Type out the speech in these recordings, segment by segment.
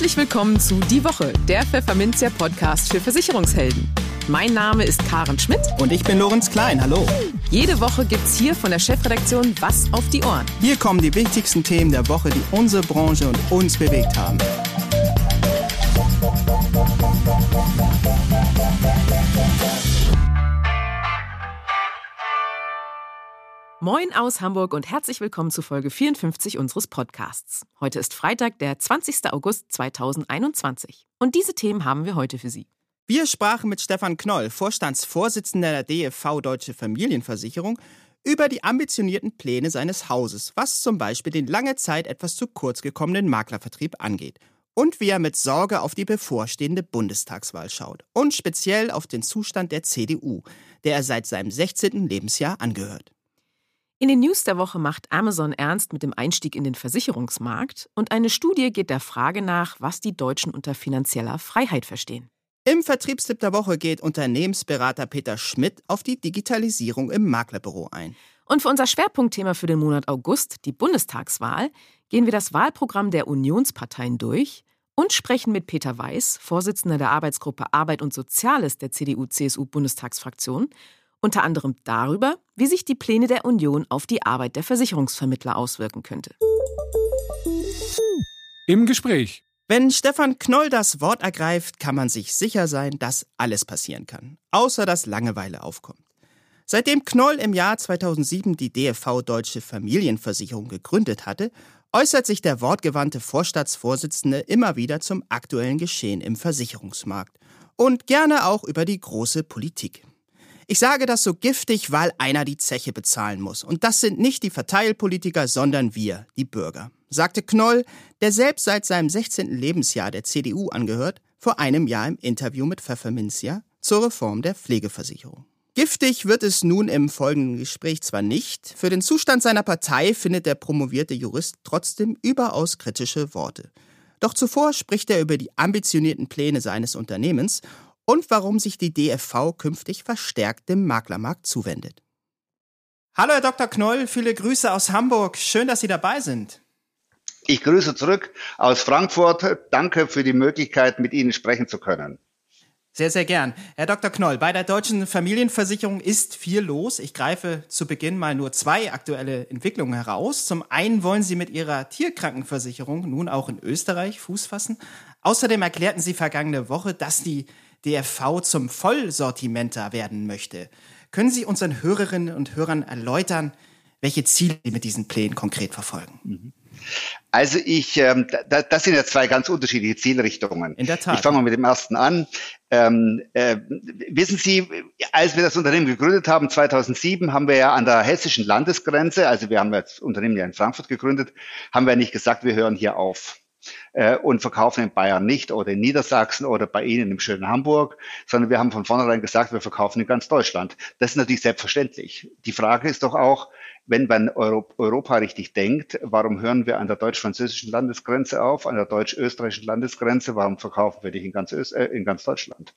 Herzlich willkommen zu Die Woche, der Pfefferminzia Podcast für Versicherungshelden. Mein Name ist Karen Schmidt. Und ich bin Lorenz Klein. Hallo. Jede Woche gibt's hier von der Chefredaktion Was auf die Ohren. Hier kommen die wichtigsten Themen der Woche, die unsere Branche und uns bewegt haben. Moin aus Hamburg und herzlich willkommen zu Folge 54 unseres Podcasts. Heute ist Freitag, der 20. August 2021. Und diese Themen haben wir heute für Sie. Wir sprachen mit Stefan Knoll, Vorstandsvorsitzender der DFV Deutsche Familienversicherung, über die ambitionierten Pläne seines Hauses, was zum Beispiel den lange Zeit etwas zu kurz gekommenen Maklervertrieb angeht. Und wie er mit Sorge auf die bevorstehende Bundestagswahl schaut. Und speziell auf den Zustand der CDU, der er seit seinem 16. Lebensjahr angehört. In den News der Woche macht Amazon ernst mit dem Einstieg in den Versicherungsmarkt und eine Studie geht der Frage nach, was die Deutschen unter finanzieller Freiheit verstehen. Im Vertriebstipp der Woche geht Unternehmensberater Peter Schmidt auf die Digitalisierung im Maklerbüro ein. Und für unser Schwerpunktthema für den Monat August, die Bundestagswahl, gehen wir das Wahlprogramm der Unionsparteien durch und sprechen mit Peter Weiß, Vorsitzender der Arbeitsgruppe Arbeit und Soziales der CDU-CSU-Bundestagsfraktion, unter anderem darüber, wie sich die Pläne der Union auf die Arbeit der Versicherungsvermittler auswirken könnte. Im Gespräch. Wenn Stefan Knoll das Wort ergreift, kann man sich sicher sein, dass alles passieren kann, außer dass Langeweile aufkommt. Seitdem Knoll im Jahr 2007 die DFV Deutsche Familienversicherung gegründet hatte, äußert sich der wortgewandte Vorstandsvorsitzende immer wieder zum aktuellen Geschehen im Versicherungsmarkt und gerne auch über die große Politik. Ich sage das so giftig, weil einer die Zeche bezahlen muss. Und das sind nicht die Verteilpolitiker, sondern wir, die Bürger, sagte Knoll, der selbst seit seinem 16. Lebensjahr der CDU angehört, vor einem Jahr im Interview mit Pfefferminzia zur Reform der Pflegeversicherung. Giftig wird es nun im folgenden Gespräch zwar nicht, für den Zustand seiner Partei findet der promovierte Jurist trotzdem überaus kritische Worte. Doch zuvor spricht er über die ambitionierten Pläne seines Unternehmens und warum sich die DFV künftig verstärkt dem Maklermarkt zuwendet. Hallo, Herr Dr. Knoll, viele Grüße aus Hamburg. Schön, dass Sie dabei sind. Ich grüße zurück aus Frankfurt. Danke für die Möglichkeit, mit Ihnen sprechen zu können. Sehr, sehr gern. Herr Dr. Knoll, bei der deutschen Familienversicherung ist viel los. Ich greife zu Beginn mal nur zwei aktuelle Entwicklungen heraus. Zum einen wollen Sie mit Ihrer Tierkrankenversicherung nun auch in Österreich Fuß fassen. Außerdem erklärten Sie vergangene Woche, dass die DFV zum Vollsortimenter werden möchte. Können Sie unseren Hörerinnen und Hörern erläutern, welche Ziele Sie mit diesen Plänen konkret verfolgen? Mhm. Also ich, ähm, da, das sind ja zwei ganz unterschiedliche Zielrichtungen. In der Tat. Ich fange mal mit dem ersten an. Ähm, äh, wissen Sie, als wir das Unternehmen gegründet haben, 2007, haben wir ja an der hessischen Landesgrenze, also wir haben ja das Unternehmen ja in Frankfurt gegründet, haben wir nicht gesagt, wir hören hier auf äh, und verkaufen in Bayern nicht oder in Niedersachsen oder bei Ihnen im schönen Hamburg, sondern wir haben von vornherein gesagt, wir verkaufen in ganz Deutschland. Das ist natürlich selbstverständlich. Die Frage ist doch auch, wenn man Europa richtig denkt, warum hören wir an der deutsch-französischen Landesgrenze auf, an der deutsch-österreichischen Landesgrenze, warum verkaufen wir dich in ganz, Öst, äh, in ganz Deutschland?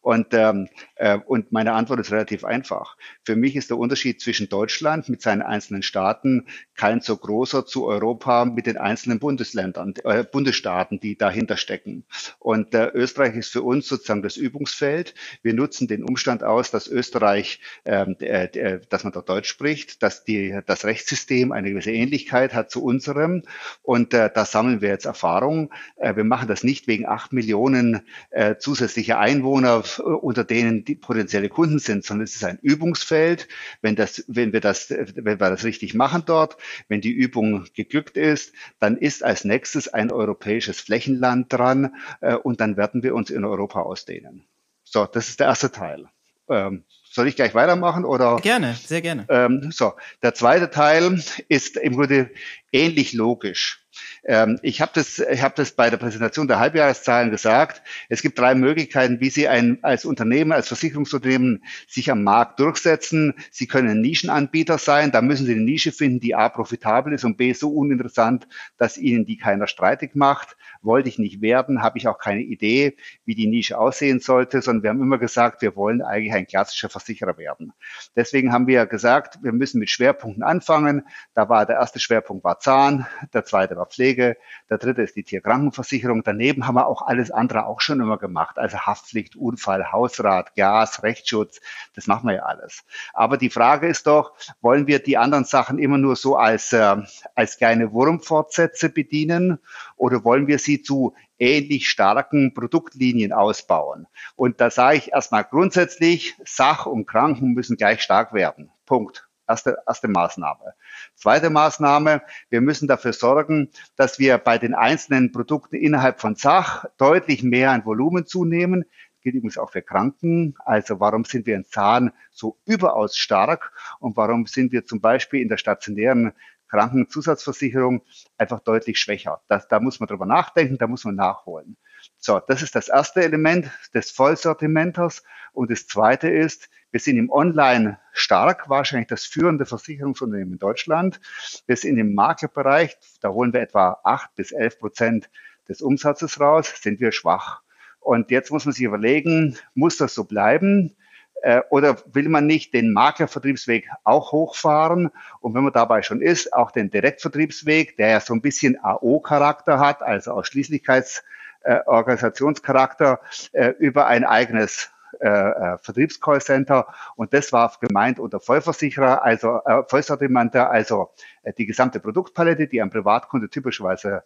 Und, ähm, äh, und meine Antwort ist relativ einfach. Für mich ist der Unterschied zwischen Deutschland mit seinen einzelnen Staaten kein so großer zu Europa mit den einzelnen Bundesländern, äh, Bundesstaaten, die dahinter stecken. Und äh, Österreich ist für uns sozusagen das Übungsfeld. Wir nutzen den Umstand aus, dass Österreich, ähm, äh, dass man dort Deutsch spricht, dass die das Rechtssystem eine gewisse Ähnlichkeit hat zu unserem. Und äh, da sammeln wir jetzt Erfahrung. Äh, wir machen das nicht wegen acht Millionen äh, zusätzlicher Einwohner, unter denen die potenzielle Kunden sind, sondern es ist ein Übungsfeld. Wenn das, wenn wir das, wenn wir das richtig machen dort, wenn die Übung geglückt ist, dann ist als nächstes ein europäisches Flächenland dran äh, und dann werden wir uns in Europa ausdehnen. So, das ist der erste Teil. Ähm, soll ich gleich weitermachen oder? Gerne, sehr gerne. Ähm, so, der zweite Teil ist im Grunde ähnlich logisch. Ähm, ich habe das, ich hab das bei der Präsentation der Halbjahreszahlen gesagt. Es gibt drei Möglichkeiten, wie Sie ein, als Unternehmen, als Versicherungsunternehmen sich am Markt durchsetzen. Sie können Nischenanbieter sein. Da müssen Sie eine Nische finden, die A profitabel ist und B so uninteressant, dass Ihnen die keiner streitig macht. Wollte ich nicht werden, habe ich auch keine Idee, wie die Nische aussehen sollte, sondern wir haben immer gesagt, wir wollen eigentlich ein klassischer Versicherer werden. Deswegen haben wir gesagt, wir müssen mit Schwerpunkten anfangen. Da war der erste Schwerpunkt war Zahn, der zweite war Pflege. Der dritte ist die Tierkrankenversicherung. Daneben haben wir auch alles andere auch schon immer gemacht. Also Haftpflicht, Unfall, Hausrat, Gas, Rechtsschutz. Das machen wir ja alles. Aber die Frage ist doch, wollen wir die anderen Sachen immer nur so als, äh, als kleine Wurmfortsätze bedienen oder wollen wir sie zu ähnlich starken Produktlinien ausbauen. Und da sage ich erstmal grundsätzlich, Sach und Kranken müssen gleich stark werden. Punkt. Erste, erste Maßnahme. Zweite Maßnahme, wir müssen dafür sorgen, dass wir bei den einzelnen Produkten innerhalb von Sach deutlich mehr an Volumen zunehmen. Das gilt übrigens auch für Kranken. Also warum sind wir in Zahlen so überaus stark und warum sind wir zum Beispiel in der stationären Krankenzusatzversicherung einfach deutlich schwächer. Das, da muss man drüber nachdenken, da muss man nachholen. So, das ist das erste Element des Vollsortimenters. Und das zweite ist, wir sind im Online stark, wahrscheinlich das führende Versicherungsunternehmen in Deutschland. Wir sind im Maklerbereich, da holen wir etwa acht bis elf Prozent des Umsatzes raus, sind wir schwach. Und jetzt muss man sich überlegen, muss das so bleiben? Äh, oder will man nicht den Maklervertriebsweg auch hochfahren? Und wenn man dabei schon ist, auch den Direktvertriebsweg, der ja so ein bisschen AO-Charakter hat, also Ausschließlichkeitsorganisationscharakter, äh, äh, über ein eigenes äh, äh, Vertriebscallcenter und das war gemeint unter Vollversicherer, also äh, Vollsortimenter, also äh, die gesamte Produktpalette, die ein Privatkunde typischerweise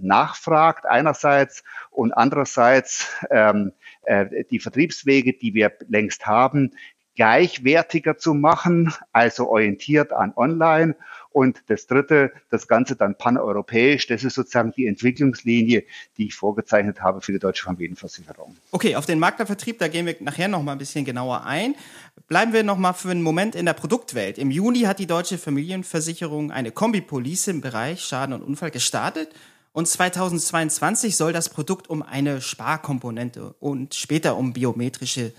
nachfragt einerseits und andererseits ähm, äh, die Vertriebswege, die wir längst haben, gleichwertiger zu machen, also orientiert an Online. Und das Dritte, das Ganze dann paneuropäisch, das ist sozusagen die Entwicklungslinie, die ich vorgezeichnet habe für die deutsche Familienversicherung. Okay, auf den Maklervertrieb, da gehen wir nachher noch mal ein bisschen genauer ein. Bleiben wir noch mal für einen Moment in der Produktwelt. Im Juni hat die deutsche Familienversicherung eine Kombipolice im Bereich Schaden und Unfall gestartet. Und 2022 soll das Produkt um eine Sparkomponente und später um biometrische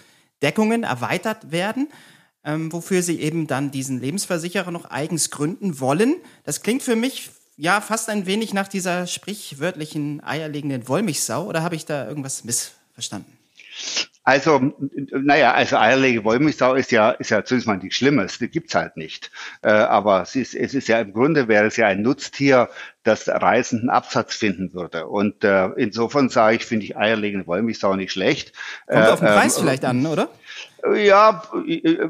Deckungen erweitert werden, ähm, wofür sie eben dann diesen Lebensversicherer noch eigens gründen wollen. Das klingt für mich ja fast ein wenig nach dieser sprichwörtlichen eierlegenden Wollmilchsau oder habe ich da irgendwas missverstanden? Also, naja, also eierlegende Wollmilchsau ist ja, ist ja zumindest mal nichts Schlimmes, die gibt's halt nicht. Äh, aber es ist, es ist ja im Grunde wäre es ja ein Nutztier, das reisenden Absatz finden würde. Und äh, insofern sage ich, finde ich eierlegende Wollmilchsau nicht schlecht. Kommt äh, auf den Preis ähm, vielleicht an, oder? Ja, äh,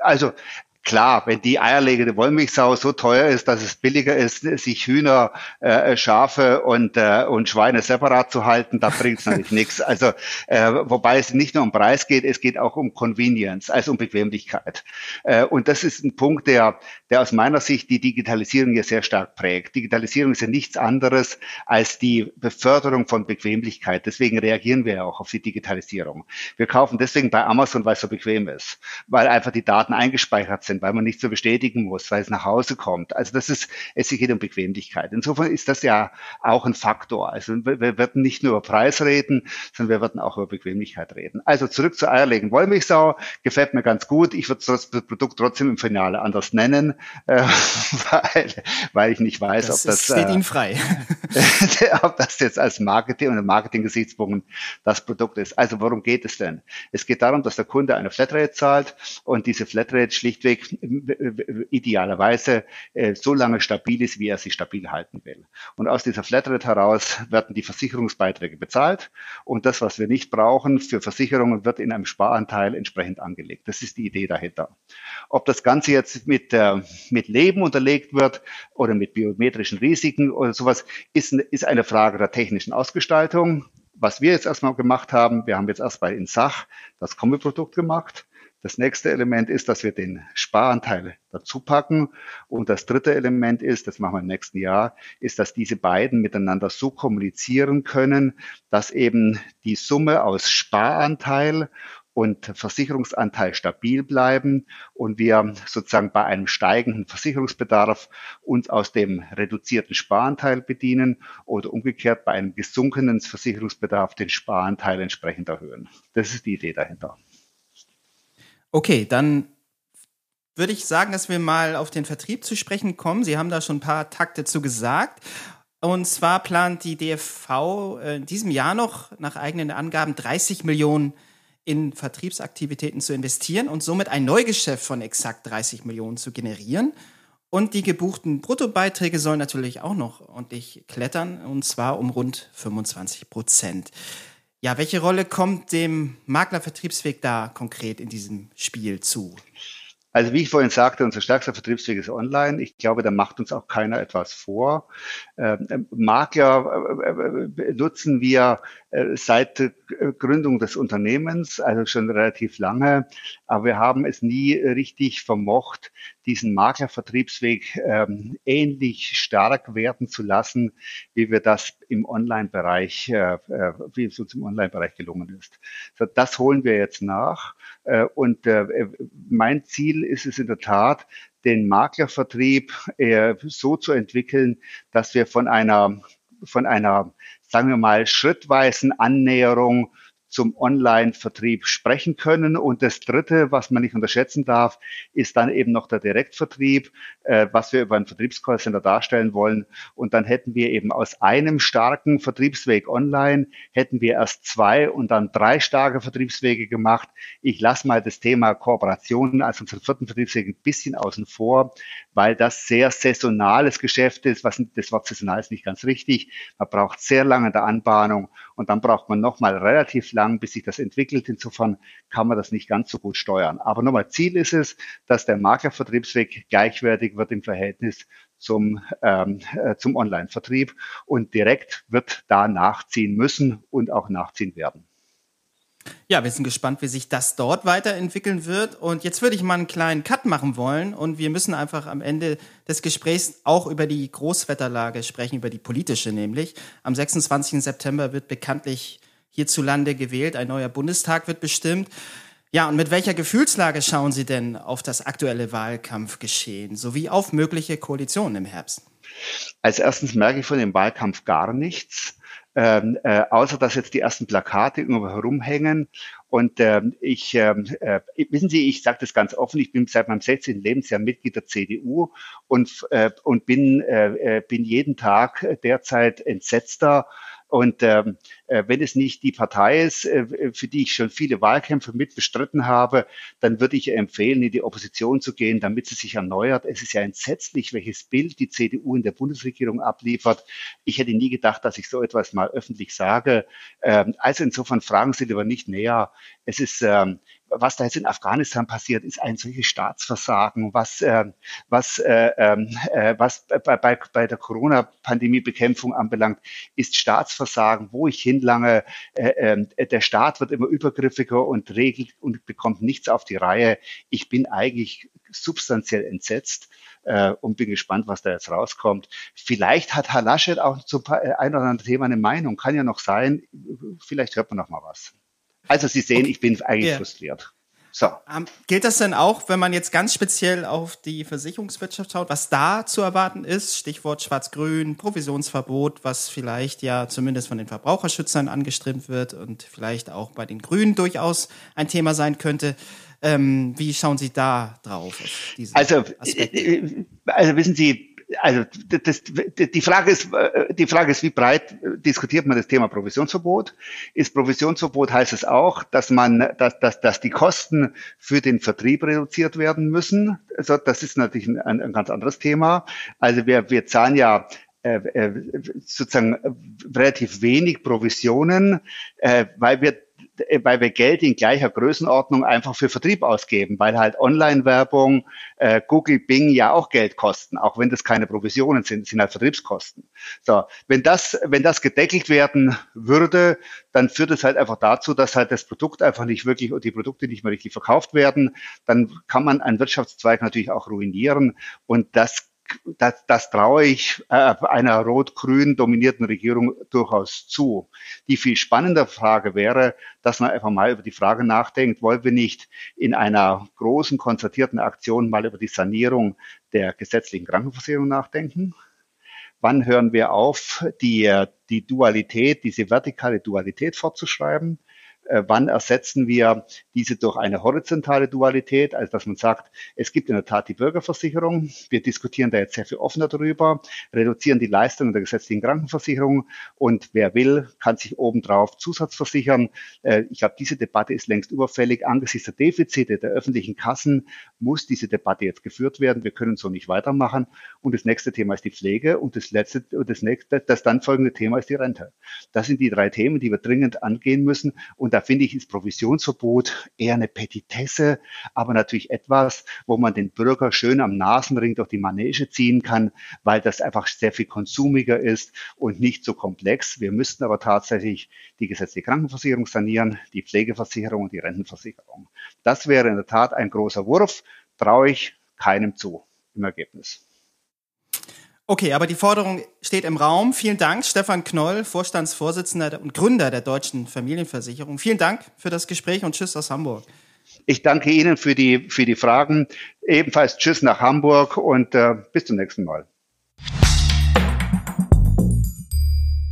also Klar, wenn die eierlegende Wollmilchsau so teuer ist, dass es billiger ist, sich Hühner, äh, Schafe und, äh, und Schweine separat zu halten, da bringt es natürlich nichts. Also äh, wobei es nicht nur um Preis geht, es geht auch um Convenience, also um Bequemlichkeit. Äh, und das ist ein Punkt, der, der aus meiner Sicht die Digitalisierung hier sehr stark prägt. Digitalisierung ist ja nichts anderes als die Beförderung von Bequemlichkeit. Deswegen reagieren wir ja auch auf die Digitalisierung. Wir kaufen deswegen bei Amazon, weil es so bequem ist, weil einfach die Daten eingespeichert sind sind, weil man nicht so bestätigen muss, weil es nach Hause kommt. Also das ist, es geht um Bequemlichkeit. Insofern ist das ja auch ein Faktor. Also wir, wir werden nicht nur über Preis reden, sondern wir werden auch über Bequemlichkeit reden. Also zurück zu Eierlegen Wollmilchsau, gefällt mir ganz gut. Ich würde das Produkt trotzdem im Finale anders nennen, äh, weil, weil ich nicht weiß, das ob das steht äh, Ihnen frei. ob das jetzt als Marketing und Marketing-Gesichtspunkten das Produkt ist. Also worum geht es denn? Es geht darum, dass der Kunde eine Flatrate zahlt und diese Flatrate schlichtweg idealerweise äh, so lange stabil ist, wie er sie stabil halten will. Und aus dieser Flatrate heraus werden die Versicherungsbeiträge bezahlt und das, was wir nicht brauchen für Versicherungen, wird in einem Sparanteil entsprechend angelegt. Das ist die Idee dahinter. Ob das Ganze jetzt mit, äh, mit Leben unterlegt wird oder mit biometrischen Risiken oder sowas, ist, ist eine Frage der technischen Ausgestaltung was wir jetzt erstmal gemacht haben, wir haben jetzt erstmal in Sach das Kombiprodukt gemacht. Das nächste Element ist, dass wir den Sparanteil dazu packen. Und das dritte Element ist, das machen wir im nächsten Jahr, ist, dass diese beiden miteinander so kommunizieren können, dass eben die Summe aus Sparanteil und Versicherungsanteil stabil bleiben und wir sozusagen bei einem steigenden Versicherungsbedarf uns aus dem reduzierten Sparanteil bedienen oder umgekehrt bei einem gesunkenen Versicherungsbedarf den Sparanteil entsprechend erhöhen. Das ist die Idee dahinter. Okay, dann würde ich sagen, dass wir mal auf den Vertrieb zu sprechen kommen. Sie haben da schon ein paar Takte zu gesagt. Und zwar plant die DFV äh, in diesem Jahr noch nach eigenen Angaben 30 Millionen in Vertriebsaktivitäten zu investieren und somit ein Neugeschäft von exakt 30 Millionen zu generieren. Und die gebuchten Bruttobeiträge sollen natürlich auch noch ordentlich klettern, und zwar um rund 25 Prozent. Ja, welche Rolle kommt dem Maklervertriebsweg da konkret in diesem Spiel zu? Also wie ich vorhin sagte, unser stärkster Vertriebsweg ist online. Ich glaube, da macht uns auch keiner etwas vor. Ähm, Makler äh, äh, nutzen wir äh, seit Gründung des Unternehmens, also schon relativ lange. Aber wir haben es nie richtig vermocht, diesen Maklervertriebsweg ähm, ähnlich stark werden zu lassen, wie wir das im Online-Bereich, äh, äh wie es uns im Online-Bereich gelungen ist. Das holen wir jetzt nach. Äh, und äh, mein Ziel ist es in der Tat, den Maklervertrieb äh, so zu entwickeln, dass wir von einer, von einer, sagen wir mal, schrittweisen Annäherung zum Online-Vertrieb sprechen können. Und das Dritte, was man nicht unterschätzen darf, ist dann eben noch der Direktvertrieb, äh, was wir über einen Vertriebscallcenter darstellen wollen. Und dann hätten wir eben aus einem starken Vertriebsweg online, hätten wir erst zwei und dann drei starke Vertriebswege gemacht. Ich lasse mal das Thema Kooperationen als unseren vierten Vertriebsweg ein bisschen außen vor, weil das sehr saisonales Geschäft ist. Was, das Wort saisonal ist nicht ganz richtig. Man braucht sehr lange in der Anbahnung und dann braucht man nochmal relativ lang, bis sich das entwickelt. Insofern kann man das nicht ganz so gut steuern. Aber nochmal, Ziel ist es, dass der Maklervertriebsweg gleichwertig wird im Verhältnis zum, ähm, äh, zum Online-Vertrieb und direkt wird da nachziehen müssen und auch nachziehen werden. Ja, wir sind gespannt, wie sich das dort weiterentwickeln wird. Und jetzt würde ich mal einen kleinen Cut machen wollen. Und wir müssen einfach am Ende des Gesprächs auch über die Großwetterlage sprechen, über die politische nämlich. Am 26. September wird bekanntlich hierzulande gewählt. Ein neuer Bundestag wird bestimmt. Ja, und mit welcher Gefühlslage schauen Sie denn auf das aktuelle Wahlkampfgeschehen sowie auf mögliche Koalitionen im Herbst? Als erstens merke ich von dem Wahlkampf gar nichts ähm, äh, außer dass jetzt die ersten Plakate irgendwo herumhängen. Und ähm, ich, ähm, äh, wissen Sie, ich sage das ganz offen, ich bin seit meinem 16. Lebensjahr Mitglied der CDU und, äh, und bin, äh, äh, bin jeden Tag derzeit entsetzter und ähm, äh, wenn es nicht die Partei ist, äh, für die ich schon viele Wahlkämpfe mit bestritten habe, dann würde ich empfehlen, in die Opposition zu gehen, damit sie sich erneuert. Es ist ja entsetzlich, welches Bild die CDU in der Bundesregierung abliefert. Ich hätte nie gedacht, dass ich so etwas mal öffentlich sage. Ähm, also insofern fragen Sie lieber nicht näher. Es ist ähm, was da jetzt in Afghanistan passiert, ist ein solches Staatsversagen, was, äh, was, äh, ähm, äh, was bei, der Corona-Pandemie-Bekämpfung anbelangt, ist Staatsversagen, wo ich hinlange. Äh, äh, der Staat wird immer übergriffiger und regelt und bekommt nichts auf die Reihe. Ich bin eigentlich substanziell entsetzt äh, und bin gespannt, was da jetzt rauskommt. Vielleicht hat Herr Laschet auch zu äh, ein oder anderen Thema eine Meinung, kann ja noch sein. Vielleicht hört man noch mal was. Also Sie sehen, okay. ich bin eigentlich yeah. frustriert. So. Um, gilt das denn auch, wenn man jetzt ganz speziell auf die Versicherungswirtschaft schaut, was da zu erwarten ist? Stichwort Schwarz-Grün, Provisionsverbot, was vielleicht ja zumindest von den Verbraucherschützern angestrebt wird und vielleicht auch bei den Grünen durchaus ein Thema sein könnte. Ähm, wie schauen Sie da drauf? also, Aspekte? Äh, also wissen Sie, also das, die Frage ist, äh, die Frage ist, wie breit diskutiert man das Thema Provisionsverbot? Ist Provisionsverbot heißt es auch, dass man, dass, dass, dass die Kosten für den Vertrieb reduziert werden müssen? Also das ist natürlich ein, ein ganz anderes Thema. Also wir, wir zahlen ja äh, äh sozusagen relativ wenig Provisionen, äh, weil wir äh, weil wir Geld in gleicher Größenordnung einfach für Vertrieb ausgeben, weil halt Online-Werbung, äh, Google, Bing ja auch Geld kosten, auch wenn das keine Provisionen sind, sind halt Vertriebskosten. So, wenn das, wenn das gedeckelt werden würde, dann führt es halt einfach dazu, dass halt das Produkt einfach nicht wirklich und die Produkte nicht mehr richtig verkauft werden. Dann kann man einen Wirtschaftszweig natürlich auch ruinieren und das das, das traue ich äh, einer rot-grün dominierten Regierung durchaus zu. Die viel spannende Frage wäre, dass man einfach mal über die Frage nachdenkt, wollen wir nicht in einer großen konzertierten Aktion mal über die Sanierung der gesetzlichen Krankenversicherung nachdenken? Wann hören wir auf, die, die Dualität, diese vertikale Dualität fortzuschreiben? Äh, wann ersetzen wir diese durch eine horizontale Dualität, also dass man sagt, es gibt in der Tat die Bürgerversicherung, wir diskutieren da jetzt sehr viel offener darüber, reduzieren die Leistungen der gesetzlichen Krankenversicherung und wer will, kann sich obendrauf Zusatzversichern. Äh, ich glaube, diese Debatte ist längst überfällig. Angesichts der Defizite der öffentlichen Kassen muss diese Debatte jetzt geführt werden. Wir können so nicht weitermachen. Und das nächste Thema ist die Pflege und das letzte das nächste, das dann folgende Thema ist die Rente. Das sind die drei Themen, die wir dringend angehen müssen. Und da finde ich, ist Provisionsverbot eher eine Petitesse, aber natürlich etwas, wo man den Bürger schön am Nasenring durch die Manege ziehen kann, weil das einfach sehr viel konsumiger ist und nicht so komplex. Wir müssten aber tatsächlich die gesetzliche Krankenversicherung sanieren, die Pflegeversicherung und die Rentenversicherung. Das wäre in der Tat ein großer Wurf, traue ich keinem zu im Ergebnis. Okay, aber die Forderung steht im Raum. Vielen Dank, Stefan Knoll, Vorstandsvorsitzender und Gründer der Deutschen Familienversicherung. Vielen Dank für das Gespräch und Tschüss aus Hamburg. Ich danke Ihnen für die, für die Fragen. Ebenfalls Tschüss nach Hamburg und äh, bis zum nächsten Mal.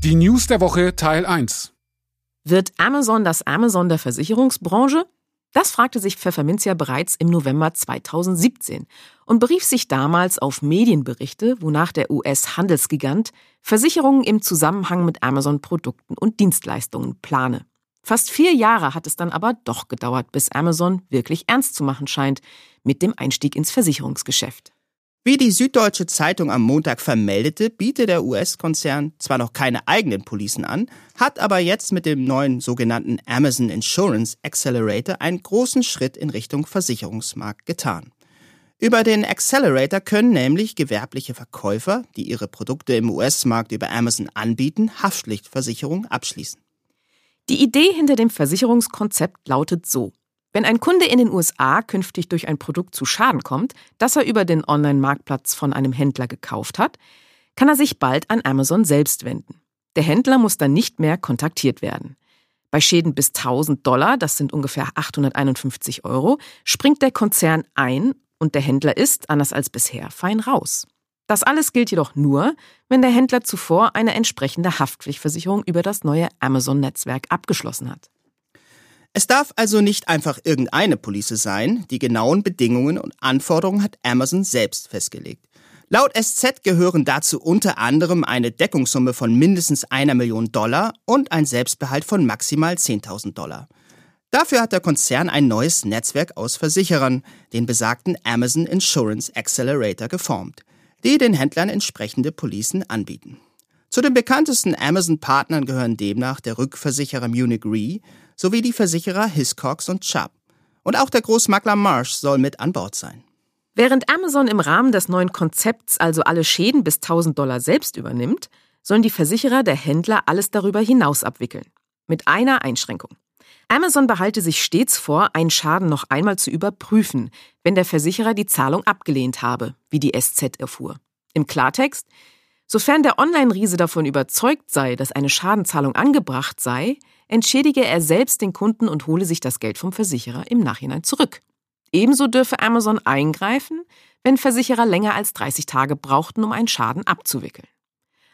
Die News der Woche Teil 1. Wird Amazon das Amazon der Versicherungsbranche? Das fragte sich Pfefferminz ja bereits im November 2017 und berief sich damals auf Medienberichte, wonach der US-Handelsgigant Versicherungen im Zusammenhang mit Amazon-Produkten und Dienstleistungen plane. Fast vier Jahre hat es dann aber doch gedauert, bis Amazon wirklich ernst zu machen scheint mit dem Einstieg ins Versicherungsgeschäft. Wie die Süddeutsche Zeitung am Montag vermeldete, bietet der US-Konzern zwar noch keine eigenen Policen an, hat aber jetzt mit dem neuen sogenannten Amazon Insurance Accelerator einen großen Schritt in Richtung Versicherungsmarkt getan. Über den Accelerator können nämlich gewerbliche Verkäufer, die ihre Produkte im US-Markt über Amazon anbieten, Haftpflichtversicherung abschließen. Die Idee hinter dem Versicherungskonzept lautet so. Wenn ein Kunde in den USA künftig durch ein Produkt zu Schaden kommt, das er über den Online-Marktplatz von einem Händler gekauft hat, kann er sich bald an Amazon selbst wenden. Der Händler muss dann nicht mehr kontaktiert werden. Bei Schäden bis 1000 Dollar, das sind ungefähr 851 Euro, springt der Konzern ein und der Händler ist, anders als bisher, fein raus. Das alles gilt jedoch nur, wenn der Händler zuvor eine entsprechende Haftpflichtversicherung über das neue Amazon-Netzwerk abgeschlossen hat. Es darf also nicht einfach irgendeine Police sein. Die genauen Bedingungen und Anforderungen hat Amazon selbst festgelegt. Laut SZ gehören dazu unter anderem eine Deckungssumme von mindestens einer Million Dollar und ein Selbstbehalt von maximal 10.000 Dollar. Dafür hat der Konzern ein neues Netzwerk aus Versicherern, den besagten Amazon Insurance Accelerator, geformt, die den Händlern entsprechende Policen anbieten. Zu den bekanntesten Amazon-Partnern gehören demnach der Rückversicherer Munich Re sowie die Versicherer Hiscox und Chubb. Und auch der Großmakler Marsh soll mit an Bord sein. Während Amazon im Rahmen des neuen Konzepts also alle Schäden bis 1000 Dollar selbst übernimmt, sollen die Versicherer der Händler alles darüber hinaus abwickeln. Mit einer Einschränkung. Amazon behalte sich stets vor, einen Schaden noch einmal zu überprüfen, wenn der Versicherer die Zahlung abgelehnt habe, wie die SZ erfuhr. Im Klartext, Sofern der Online-Riese davon überzeugt sei, dass eine Schadenzahlung angebracht sei, entschädige er selbst den Kunden und hole sich das Geld vom Versicherer im Nachhinein zurück. Ebenso dürfe Amazon eingreifen, wenn Versicherer länger als 30 Tage brauchten, um einen Schaden abzuwickeln.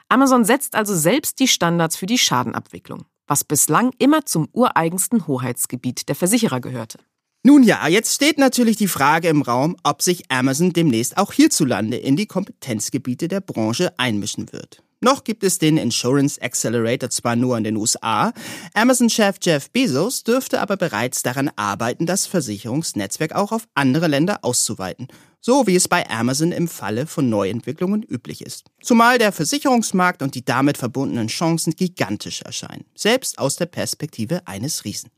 Amazon setzt also selbst die Standards für die Schadenabwicklung, was bislang immer zum ureigensten Hoheitsgebiet der Versicherer gehörte. Nun ja, jetzt steht natürlich die Frage im Raum, ob sich Amazon demnächst auch hierzulande in die Kompetenzgebiete der Branche einmischen wird. Noch gibt es den Insurance Accelerator zwar nur in den USA, Amazon-Chef Jeff Bezos dürfte aber bereits daran arbeiten, das Versicherungsnetzwerk auch auf andere Länder auszuweiten, so wie es bei Amazon im Falle von Neuentwicklungen üblich ist. Zumal der Versicherungsmarkt und die damit verbundenen Chancen gigantisch erscheinen, selbst aus der Perspektive eines Riesen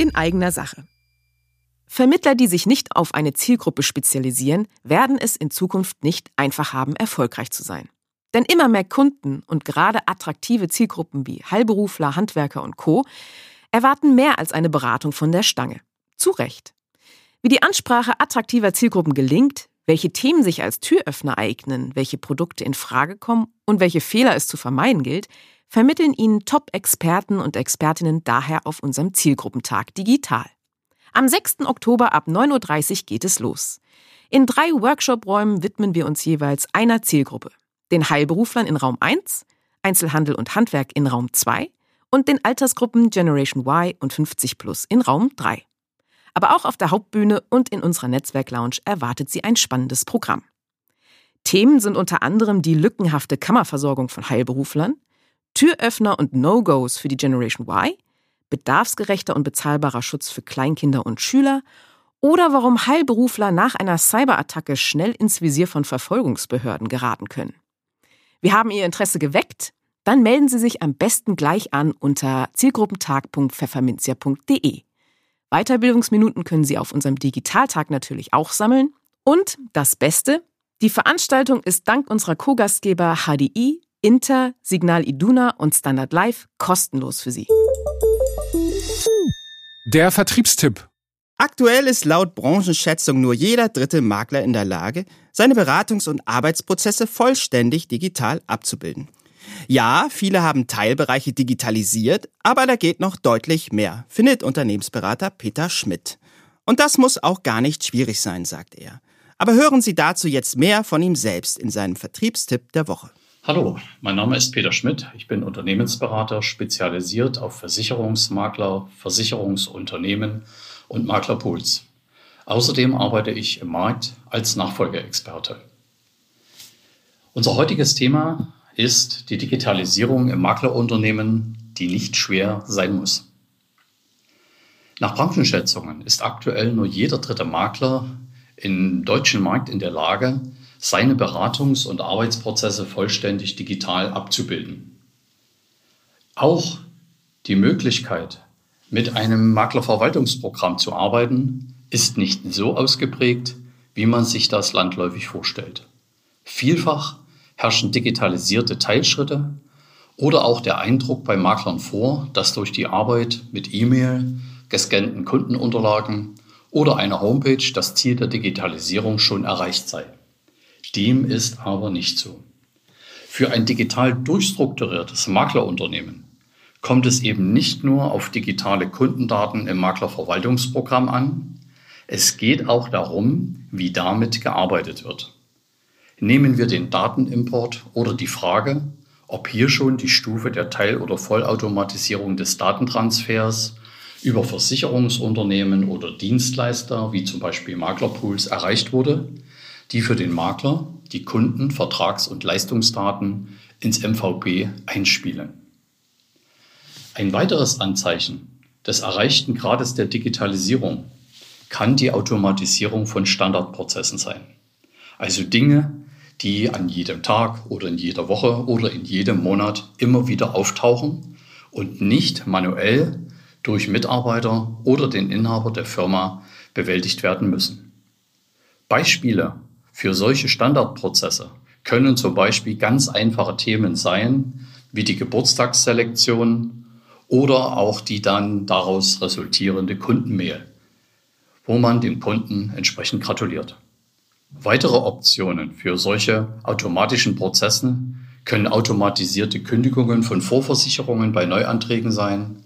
in eigener Sache. Vermittler, die sich nicht auf eine Zielgruppe spezialisieren, werden es in Zukunft nicht einfach haben, erfolgreich zu sein. Denn immer mehr Kunden und gerade attraktive Zielgruppen wie Heilberufler, Handwerker und Co. erwarten mehr als eine Beratung von der Stange. Zu Recht. Wie die Ansprache attraktiver Zielgruppen gelingt, welche Themen sich als Türöffner eignen, welche Produkte in Frage kommen und welche Fehler es zu vermeiden gilt, vermitteln Ihnen Top-Experten und Expertinnen daher auf unserem Zielgruppentag digital. Am 6. Oktober ab 9.30 Uhr geht es los. In drei Workshop-Räumen widmen wir uns jeweils einer Zielgruppe. Den Heilberuflern in Raum 1, Einzelhandel und Handwerk in Raum 2 und den Altersgruppen Generation Y und 50 Plus in Raum 3. Aber auch auf der Hauptbühne und in unserer Netzwerk-Lounge erwartet sie ein spannendes Programm. Themen sind unter anderem die lückenhafte Kammerversorgung von Heilberuflern, Türöffner und No-Gos für die Generation Y, bedarfsgerechter und bezahlbarer Schutz für Kleinkinder und Schüler oder warum Heilberufler nach einer Cyberattacke schnell ins Visier von Verfolgungsbehörden geraten können. Wir haben Ihr Interesse geweckt? Dann melden Sie sich am besten gleich an unter zielgruppentag.pfefferminzia.de. Weiterbildungsminuten können Sie auf unserem Digitaltag natürlich auch sammeln. Und das Beste, die Veranstaltung ist dank unserer Co-Gastgeber HDI, Inter, Signal Iduna und Standard Live kostenlos für Sie. Der Vertriebstipp. Aktuell ist laut Branchenschätzung nur jeder dritte Makler in der Lage, seine Beratungs- und Arbeitsprozesse vollständig digital abzubilden. Ja, viele haben Teilbereiche digitalisiert, aber da geht noch deutlich mehr, findet Unternehmensberater Peter Schmidt. Und das muss auch gar nicht schwierig sein, sagt er. Aber hören Sie dazu jetzt mehr von ihm selbst in seinem Vertriebstipp der Woche. Hallo, mein Name ist Peter Schmidt. Ich bin Unternehmensberater, spezialisiert auf Versicherungsmakler, Versicherungsunternehmen und Maklerpools. Außerdem arbeite ich im Markt als Nachfolgeexperte. Unser heutiges Thema ist die Digitalisierung im Maklerunternehmen, die nicht schwer sein muss. Nach Branchenschätzungen ist aktuell nur jeder dritte Makler im deutschen Markt in der Lage, seine Beratungs- und Arbeitsprozesse vollständig digital abzubilden. Auch die Möglichkeit, mit einem Maklerverwaltungsprogramm zu arbeiten, ist nicht so ausgeprägt, wie man sich das landläufig vorstellt. Vielfach herrschen digitalisierte Teilschritte oder auch der Eindruck bei Maklern vor, dass durch die Arbeit mit E-Mail, gescannten Kundenunterlagen oder einer Homepage das Ziel der Digitalisierung schon erreicht sei. Dem ist aber nicht so. Für ein digital durchstrukturiertes Maklerunternehmen kommt es eben nicht nur auf digitale Kundendaten im Maklerverwaltungsprogramm an, es geht auch darum, wie damit gearbeitet wird. Nehmen wir den Datenimport oder die Frage, ob hier schon die Stufe der Teil- oder Vollautomatisierung des Datentransfers über Versicherungsunternehmen oder Dienstleister wie zum Beispiel Maklerpools erreicht wurde, die für den Makler die Kunden-, Vertrags- und Leistungsdaten ins MVP einspielen. Ein weiteres Anzeichen des erreichten Grades der Digitalisierung kann die Automatisierung von Standardprozessen sein. Also Dinge, die an jedem Tag oder in jeder Woche oder in jedem Monat immer wieder auftauchen und nicht manuell durch Mitarbeiter oder den Inhaber der Firma bewältigt werden müssen. Beispiele für solche Standardprozesse können zum Beispiel ganz einfache Themen sein, wie die Geburtstagsselektion oder auch die dann daraus resultierende Kundenmail, wo man dem Kunden entsprechend gratuliert. Weitere Optionen für solche automatischen Prozesse können automatisierte Kündigungen von Vorversicherungen bei Neuanträgen sein,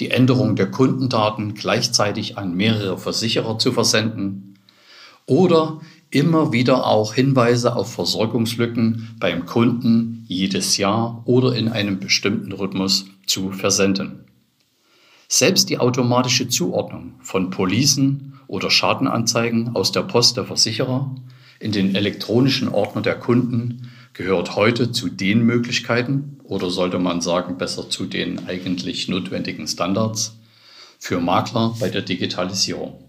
die Änderung der Kundendaten gleichzeitig an mehrere Versicherer zu versenden oder immer wieder auch Hinweise auf Versorgungslücken beim Kunden jedes Jahr oder in einem bestimmten Rhythmus zu versenden. Selbst die automatische Zuordnung von Policen oder Schadenanzeigen aus der Post der Versicherer in den elektronischen Ordner der Kunden gehört heute zu den Möglichkeiten oder sollte man sagen besser zu den eigentlich notwendigen Standards für Makler bei der Digitalisierung.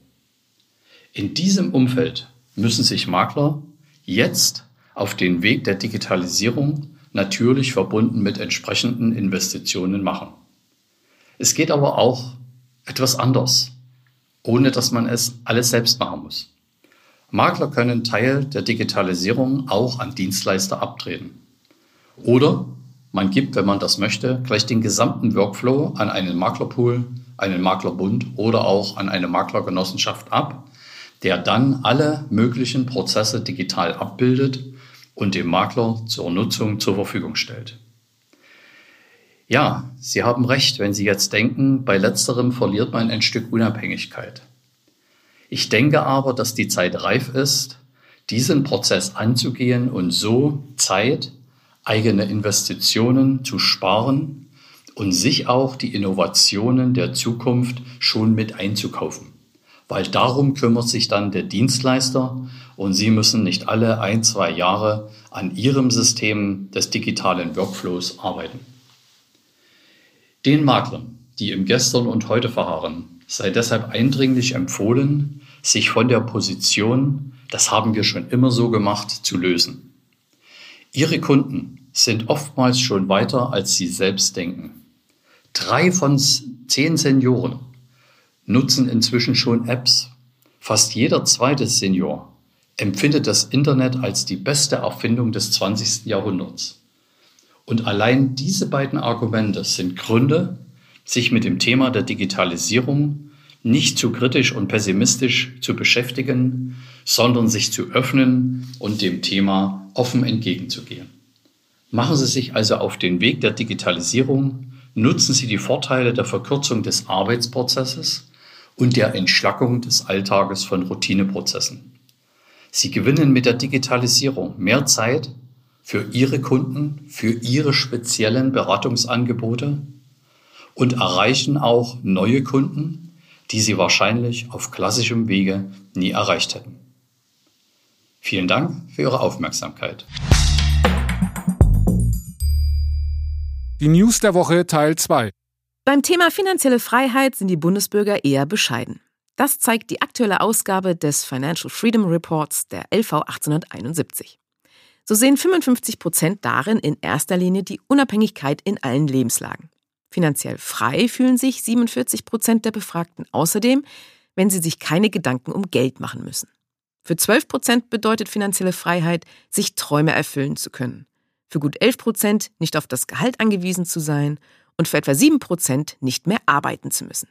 In diesem Umfeld müssen sich Makler jetzt auf den Weg der Digitalisierung natürlich verbunden mit entsprechenden Investitionen machen. Es geht aber auch etwas anders ohne dass man es alles selbst machen muss. Makler können Teil der Digitalisierung auch an Dienstleister abtreten. Oder man gibt, wenn man das möchte, gleich den gesamten Workflow an einen Maklerpool, einen Maklerbund oder auch an eine Maklergenossenschaft ab, der dann alle möglichen Prozesse digital abbildet und dem Makler zur Nutzung zur Verfügung stellt. Ja, Sie haben recht, wenn Sie jetzt denken, bei letzterem verliert man ein Stück Unabhängigkeit. Ich denke aber, dass die Zeit reif ist, diesen Prozess anzugehen und so Zeit, eigene Investitionen zu sparen und sich auch die Innovationen der Zukunft schon mit einzukaufen. Weil darum kümmert sich dann der Dienstleister und Sie müssen nicht alle ein, zwei Jahre an Ihrem System des digitalen Workflows arbeiten. Den Maklern, die im Gestern und Heute verharren, sei deshalb eindringlich empfohlen, sich von der Position, das haben wir schon immer so gemacht, zu lösen. Ihre Kunden sind oftmals schon weiter, als sie selbst denken. Drei von zehn Senioren nutzen inzwischen schon Apps. Fast jeder zweite Senior empfindet das Internet als die beste Erfindung des 20. Jahrhunderts. Und allein diese beiden Argumente sind Gründe, sich mit dem Thema der Digitalisierung nicht zu kritisch und pessimistisch zu beschäftigen, sondern sich zu öffnen und dem Thema offen entgegenzugehen. Machen Sie sich also auf den Weg der Digitalisierung, nutzen Sie die Vorteile der Verkürzung des Arbeitsprozesses und der Entschlackung des Alltages von Routineprozessen. Sie gewinnen mit der Digitalisierung mehr Zeit für Ihre Kunden, für Ihre speziellen Beratungsangebote und erreichen auch neue Kunden, die Sie wahrscheinlich auf klassischem Wege nie erreicht hätten. Vielen Dank für Ihre Aufmerksamkeit. Die News der Woche Teil 2. Beim Thema finanzielle Freiheit sind die Bundesbürger eher bescheiden. Das zeigt die aktuelle Ausgabe des Financial Freedom Reports der LV 1871. So sehen 55 Prozent darin in erster Linie die Unabhängigkeit in allen Lebenslagen. Finanziell frei fühlen sich 47 Prozent der Befragten außerdem, wenn sie sich keine Gedanken um Geld machen müssen. Für 12 Prozent bedeutet finanzielle Freiheit, sich Träume erfüllen zu können. Für gut 11 Prozent nicht auf das Gehalt angewiesen zu sein und für etwa 7 Prozent nicht mehr arbeiten zu müssen.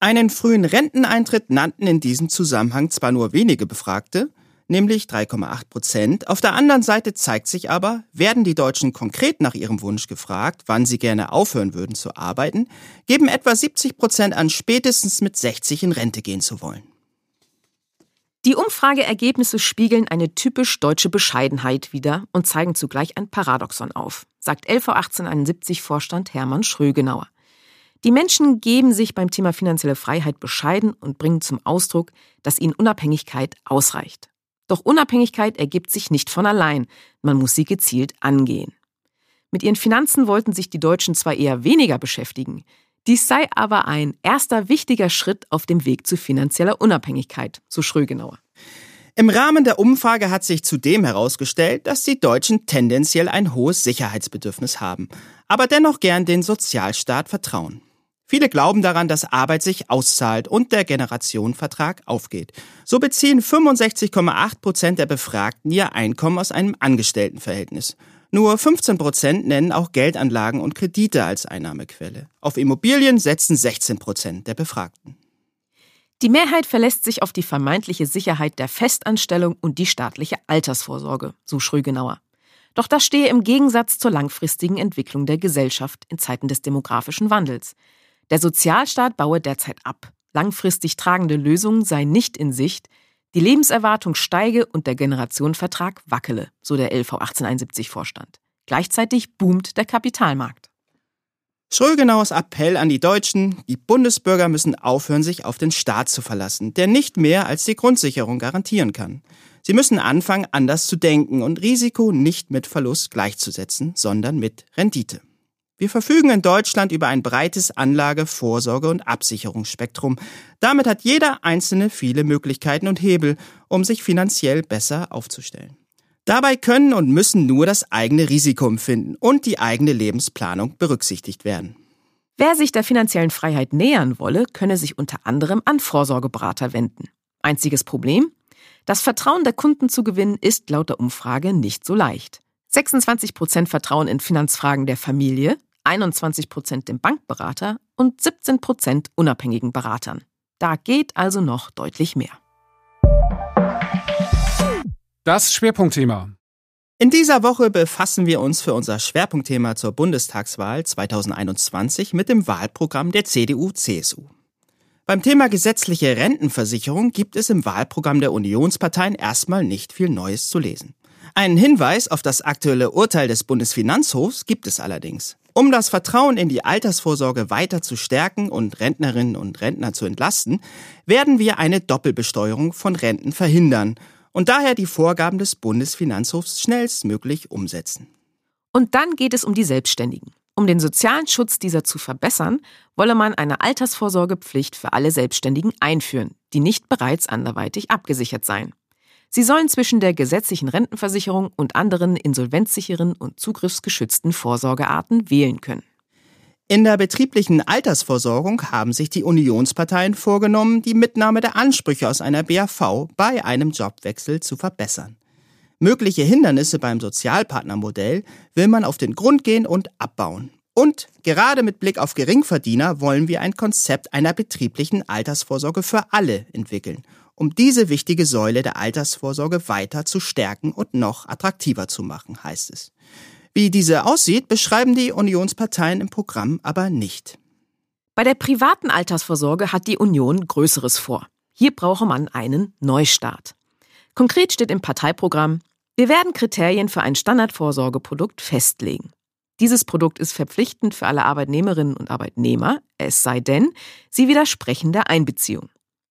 Einen frühen Renteneintritt nannten in diesem Zusammenhang zwar nur wenige Befragte, nämlich 3,8 Prozent. Auf der anderen Seite zeigt sich aber, werden die Deutschen konkret nach ihrem Wunsch gefragt, wann sie gerne aufhören würden zu arbeiten, geben etwa 70 Prozent an, spätestens mit 60 in Rente gehen zu wollen. Die Umfrageergebnisse spiegeln eine typisch deutsche Bescheidenheit wider und zeigen zugleich ein Paradoxon auf, sagt LV 1871 Vorstand Hermann Schrögenauer. Die Menschen geben sich beim Thema finanzielle Freiheit bescheiden und bringen zum Ausdruck, dass ihnen Unabhängigkeit ausreicht. Doch Unabhängigkeit ergibt sich nicht von allein, man muss sie gezielt angehen. Mit ihren Finanzen wollten sich die Deutschen zwar eher weniger beschäftigen, dies sei aber ein erster wichtiger Schritt auf dem Weg zu finanzieller Unabhängigkeit, so Schrögenauer. Im Rahmen der Umfrage hat sich zudem herausgestellt, dass die Deutschen tendenziell ein hohes Sicherheitsbedürfnis haben, aber dennoch gern den Sozialstaat vertrauen. Viele glauben daran, dass Arbeit sich auszahlt und der Generationenvertrag aufgeht. So beziehen 65,8 Prozent der Befragten ihr Einkommen aus einem Angestelltenverhältnis. Nur 15 Prozent nennen auch Geldanlagen und Kredite als Einnahmequelle. Auf Immobilien setzen 16 Prozent der Befragten. Die Mehrheit verlässt sich auf die vermeintliche Sicherheit der Festanstellung und die staatliche Altersvorsorge, so Schrögenauer. Doch das stehe im Gegensatz zur langfristigen Entwicklung der Gesellschaft in Zeiten des demografischen Wandels. Der Sozialstaat baue derzeit ab. Langfristig tragende Lösungen seien nicht in Sicht. Die Lebenserwartung steige und der Generationenvertrag wackele, so der LV 1871 Vorstand. Gleichzeitig boomt der Kapitalmarkt. Schrögenauers Appell an die Deutschen, die Bundesbürger müssen aufhören, sich auf den Staat zu verlassen, der nicht mehr als die Grundsicherung garantieren kann. Sie müssen anfangen, anders zu denken und Risiko nicht mit Verlust gleichzusetzen, sondern mit Rendite. Wir verfügen in Deutschland über ein breites Anlage-, Vorsorge- und Absicherungsspektrum. Damit hat jeder Einzelne viele Möglichkeiten und Hebel, um sich finanziell besser aufzustellen. Dabei können und müssen nur das eigene Risiko empfinden und die eigene Lebensplanung berücksichtigt werden. Wer sich der finanziellen Freiheit nähern wolle, könne sich unter anderem an Vorsorgeberater wenden. Einziges Problem? Das Vertrauen der Kunden zu gewinnen ist laut der Umfrage nicht so leicht. 26 Prozent vertrauen in Finanzfragen der Familie, 21 Prozent dem Bankberater und 17 Prozent unabhängigen Beratern. Da geht also noch deutlich mehr. Das Schwerpunktthema. In dieser Woche befassen wir uns für unser Schwerpunktthema zur Bundestagswahl 2021 mit dem Wahlprogramm der CDU-CSU. Beim Thema gesetzliche Rentenversicherung gibt es im Wahlprogramm der Unionsparteien erstmal nicht viel Neues zu lesen. Einen Hinweis auf das aktuelle Urteil des Bundesfinanzhofs gibt es allerdings. Um das Vertrauen in die Altersvorsorge weiter zu stärken und Rentnerinnen und Rentner zu entlasten, werden wir eine Doppelbesteuerung von Renten verhindern und daher die Vorgaben des Bundesfinanzhofs schnellstmöglich umsetzen. Und dann geht es um die Selbstständigen. Um den sozialen Schutz dieser zu verbessern, wolle man eine Altersvorsorgepflicht für alle Selbstständigen einführen, die nicht bereits anderweitig abgesichert seien. Sie sollen zwischen der gesetzlichen Rentenversicherung und anderen insolvenzsicheren und zugriffsgeschützten Vorsorgearten wählen können. In der betrieblichen Altersvorsorgung haben sich die Unionsparteien vorgenommen, die Mitnahme der Ansprüche aus einer BAV bei einem Jobwechsel zu verbessern. Mögliche Hindernisse beim Sozialpartnermodell will man auf den Grund gehen und abbauen. Und gerade mit Blick auf Geringverdiener wollen wir ein Konzept einer betrieblichen Altersvorsorge für alle entwickeln um diese wichtige Säule der Altersvorsorge weiter zu stärken und noch attraktiver zu machen, heißt es. Wie diese aussieht, beschreiben die Unionsparteien im Programm aber nicht. Bei der privaten Altersvorsorge hat die Union Größeres vor. Hier brauche man einen Neustart. Konkret steht im Parteiprogramm, wir werden Kriterien für ein Standardvorsorgeprodukt festlegen. Dieses Produkt ist verpflichtend für alle Arbeitnehmerinnen und Arbeitnehmer, es sei denn, sie widersprechen der Einbeziehung.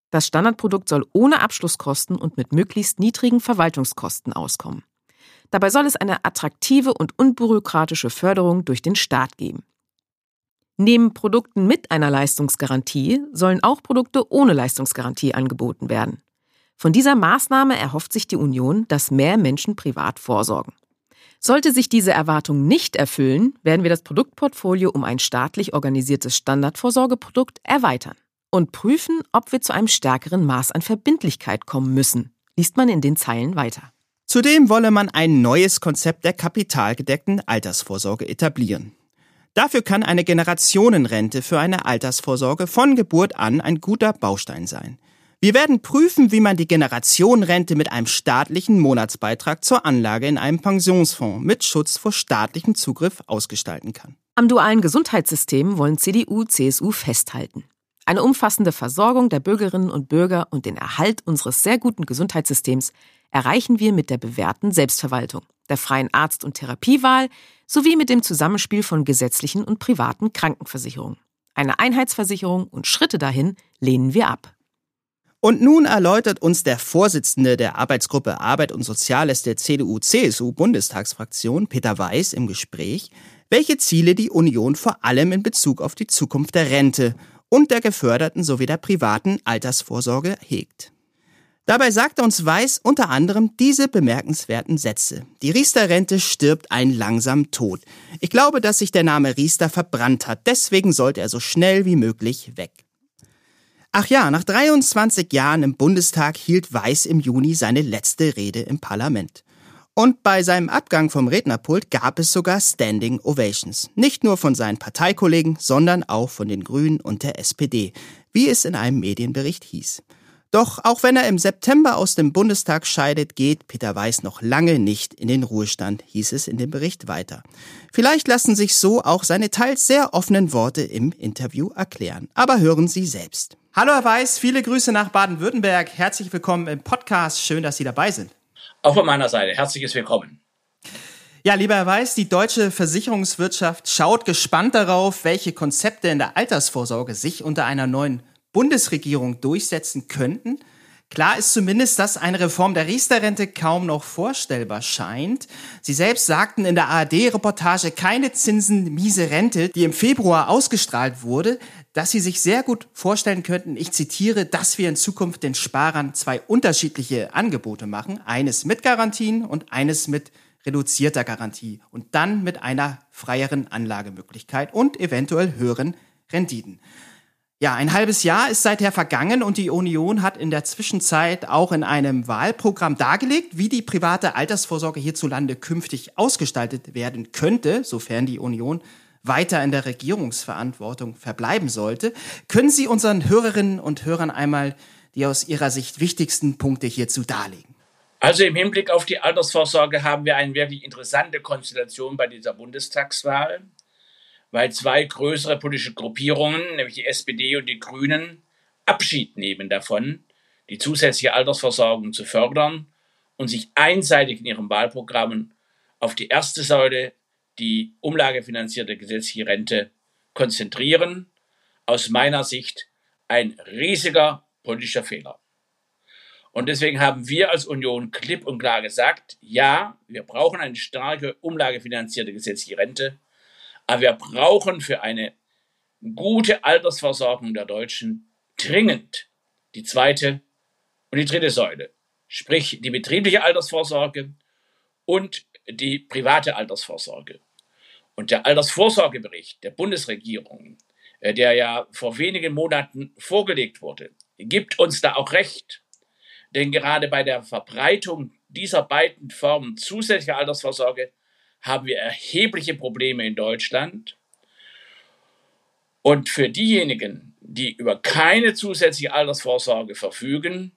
Das Standardprodukt soll ohne Abschlusskosten und mit möglichst niedrigen Verwaltungskosten auskommen. Dabei soll es eine attraktive und unbürokratische Förderung durch den Staat geben. Neben Produkten mit einer Leistungsgarantie sollen auch Produkte ohne Leistungsgarantie angeboten werden. Von dieser Maßnahme erhofft sich die Union, dass mehr Menschen privat vorsorgen. Sollte sich diese Erwartung nicht erfüllen, werden wir das Produktportfolio um ein staatlich organisiertes Standardvorsorgeprodukt erweitern und prüfen, ob wir zu einem stärkeren Maß an Verbindlichkeit kommen müssen, liest man in den Zeilen weiter. Zudem wolle man ein neues Konzept der kapitalgedeckten Altersvorsorge etablieren. Dafür kann eine Generationenrente für eine Altersvorsorge von Geburt an ein guter Baustein sein. Wir werden prüfen, wie man die Generationenrente mit einem staatlichen Monatsbeitrag zur Anlage in einem Pensionsfonds mit Schutz vor staatlichem Zugriff ausgestalten kann. Am dualen Gesundheitssystem wollen CDU, CSU festhalten. Eine umfassende Versorgung der Bürgerinnen und Bürger und den Erhalt unseres sehr guten Gesundheitssystems erreichen wir mit der bewährten Selbstverwaltung, der freien Arzt- und Therapiewahl sowie mit dem Zusammenspiel von gesetzlichen und privaten Krankenversicherungen. Eine Einheitsversicherung und Schritte dahin lehnen wir ab. Und nun erläutert uns der Vorsitzende der Arbeitsgruppe Arbeit und Soziales der CDU-CSU-Bundestagsfraktion, Peter Weiß, im Gespräch, welche Ziele die Union vor allem in Bezug auf die Zukunft der Rente und der geförderten sowie der privaten Altersvorsorge hegt. Dabei sagte uns Weiß unter anderem diese bemerkenswerten Sätze. Die Riester-Rente stirbt einen langsamen Tod. Ich glaube, dass sich der Name Riester verbrannt hat, deswegen sollte er so schnell wie möglich weg. Ach ja, nach 23 Jahren im Bundestag hielt Weiß im Juni seine letzte Rede im Parlament. Und bei seinem Abgang vom Rednerpult gab es sogar Standing Ovations. Nicht nur von seinen Parteikollegen, sondern auch von den Grünen und der SPD, wie es in einem Medienbericht hieß. Doch auch wenn er im September aus dem Bundestag scheidet, geht Peter Weiß noch lange nicht in den Ruhestand, hieß es in dem Bericht weiter. Vielleicht lassen sich so auch seine teils sehr offenen Worte im Interview erklären. Aber hören Sie selbst. Hallo Herr Weiß, viele Grüße nach Baden-Württemberg. Herzlich willkommen im Podcast. Schön, dass Sie dabei sind. Auch von meiner Seite herzliches Willkommen. Ja, lieber Herr Weiß, die deutsche Versicherungswirtschaft schaut gespannt darauf, welche Konzepte in der Altersvorsorge sich unter einer neuen Bundesregierung durchsetzen könnten. Klar ist zumindest, dass eine Reform der Riester-Rente kaum noch vorstellbar scheint. Sie selbst sagten in der ARD-Reportage keine Zinsen, miese Rente, die im Februar ausgestrahlt wurde, dass sie sich sehr gut vorstellen könnten, ich zitiere, dass wir in Zukunft den Sparern zwei unterschiedliche Angebote machen, eines mit Garantien und eines mit reduzierter Garantie und dann mit einer freieren Anlagemöglichkeit und eventuell höheren Renditen. Ja, ein halbes Jahr ist seither vergangen und die Union hat in der Zwischenzeit auch in einem Wahlprogramm dargelegt, wie die private Altersvorsorge hierzulande künftig ausgestaltet werden könnte, sofern die Union weiter in der Regierungsverantwortung verbleiben sollte. Können Sie unseren Hörerinnen und Hörern einmal die aus Ihrer Sicht wichtigsten Punkte hierzu darlegen? Also im Hinblick auf die Altersvorsorge haben wir eine wirklich interessante Konstellation bei dieser Bundestagswahl weil zwei größere politische Gruppierungen, nämlich die SPD und die Grünen, Abschied nehmen davon, die zusätzliche Altersversorgung zu fördern und sich einseitig in ihren Wahlprogrammen auf die erste Säule die umlagefinanzierte gesetzliche Rente konzentrieren. Aus meiner Sicht ein riesiger politischer Fehler. Und deswegen haben wir als Union klipp und klar gesagt, ja, wir brauchen eine starke umlagefinanzierte gesetzliche Rente, aber wir brauchen für eine gute Altersversorgung der Deutschen dringend die zweite und die dritte Säule, sprich die betriebliche Altersvorsorge und die private Altersvorsorge. Und der Altersvorsorgebericht der Bundesregierung, äh, der ja vor wenigen Monaten vorgelegt wurde, gibt uns da auch recht. Denn gerade bei der Verbreitung dieser beiden Formen zusätzlicher Altersvorsorge haben wir erhebliche Probleme in Deutschland. Und für diejenigen, die über keine zusätzliche Altersvorsorge verfügen,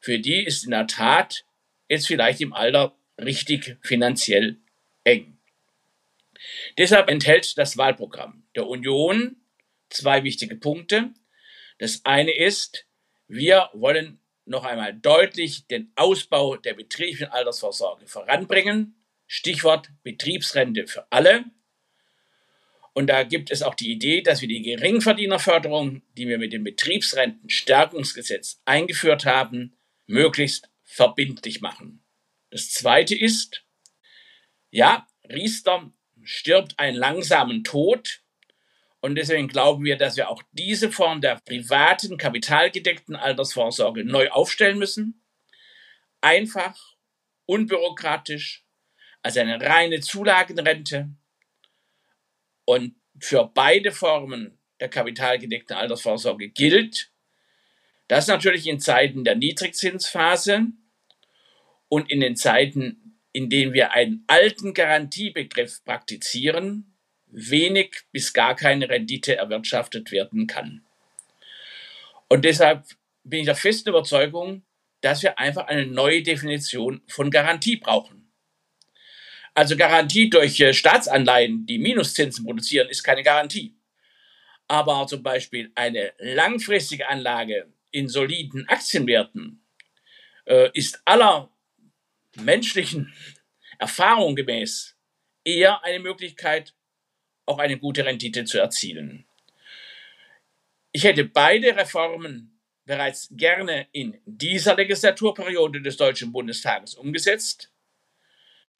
für die ist in der Tat jetzt vielleicht im Alter richtig finanziell eng. Deshalb enthält das Wahlprogramm der Union zwei wichtige Punkte. Das eine ist, wir wollen noch einmal deutlich den Ausbau der betrieblichen Altersvorsorge voranbringen. Stichwort Betriebsrente für alle. Und da gibt es auch die Idee, dass wir die Geringverdienerförderung, die wir mit dem Betriebsrentenstärkungsgesetz eingeführt haben, möglichst verbindlich machen. Das zweite ist, ja, Riester stirbt einen langsamen Tod. Und deswegen glauben wir, dass wir auch diese Form der privaten, kapitalgedeckten Altersvorsorge neu aufstellen müssen. Einfach, unbürokratisch, als eine reine Zulagenrente. Und für beide Formen der kapitalgedeckten Altersvorsorge gilt, dass natürlich in Zeiten der Niedrigzinsphase und in den Zeiten, in denen wir einen alten Garantiebegriff praktizieren, wenig bis gar keine Rendite erwirtschaftet werden kann. Und deshalb bin ich der festen Überzeugung, dass wir einfach eine neue Definition von Garantie brauchen. Also Garantie durch äh, Staatsanleihen, die Minuszinsen produzieren, ist keine Garantie. Aber zum Beispiel eine langfristige Anlage in soliden Aktienwerten äh, ist aller menschlichen Erfahrung gemäß eher eine Möglichkeit, auch eine gute Rendite zu erzielen. Ich hätte beide Reformen bereits gerne in dieser Legislaturperiode des Deutschen Bundestages umgesetzt.